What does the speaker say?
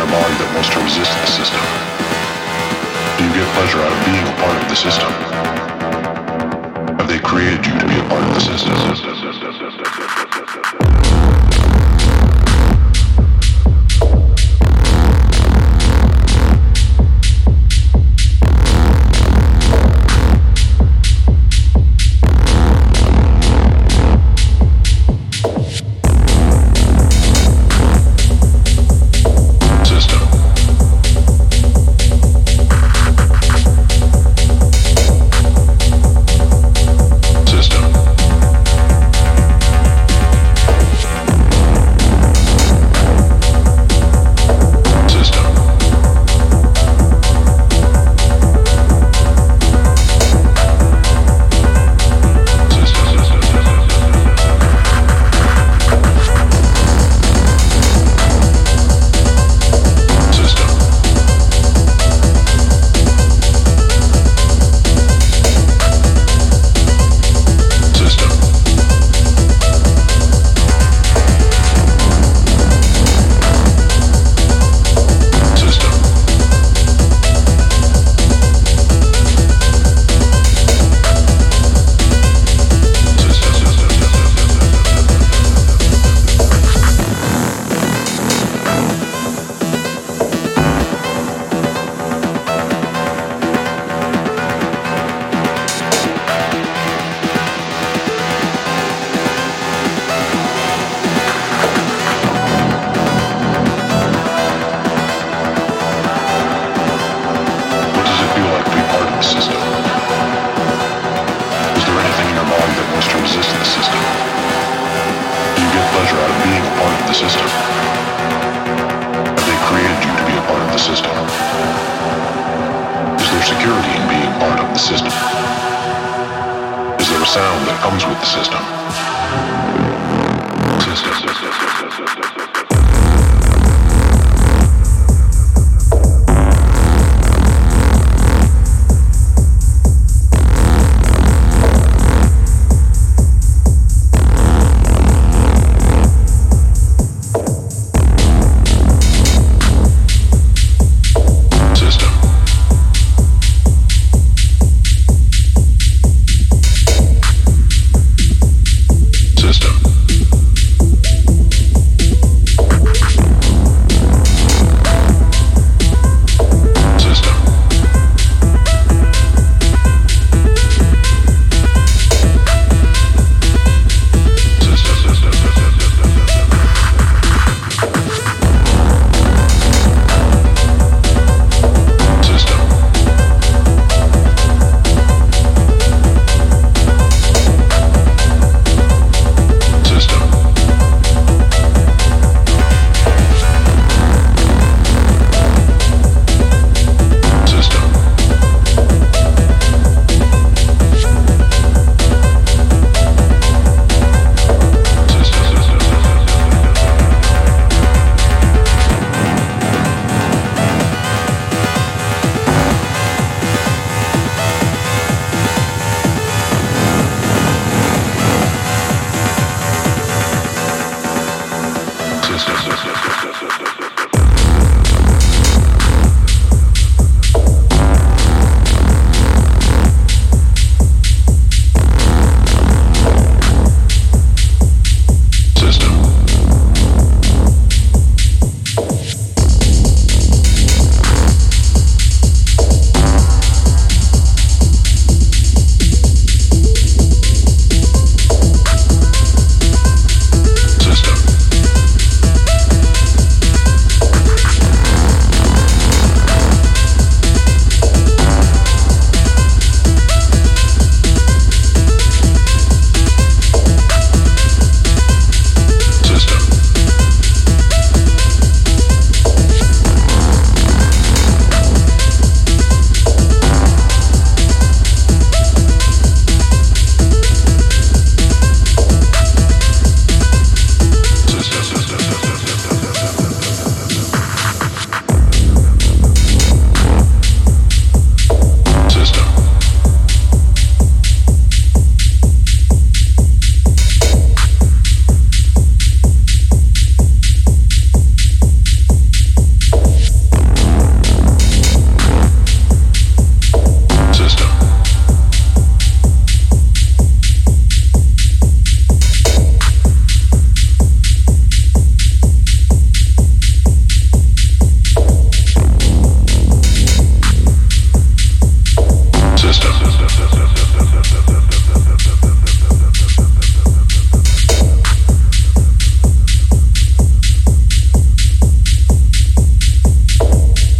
your body that wants to resist the system? Do you get pleasure out of being a part of the system? Have they created you to be a part of the? System. System? Have they created you to be a part of the system? Is there security in being part of the system? Is there a sound that comes with the system? System. System.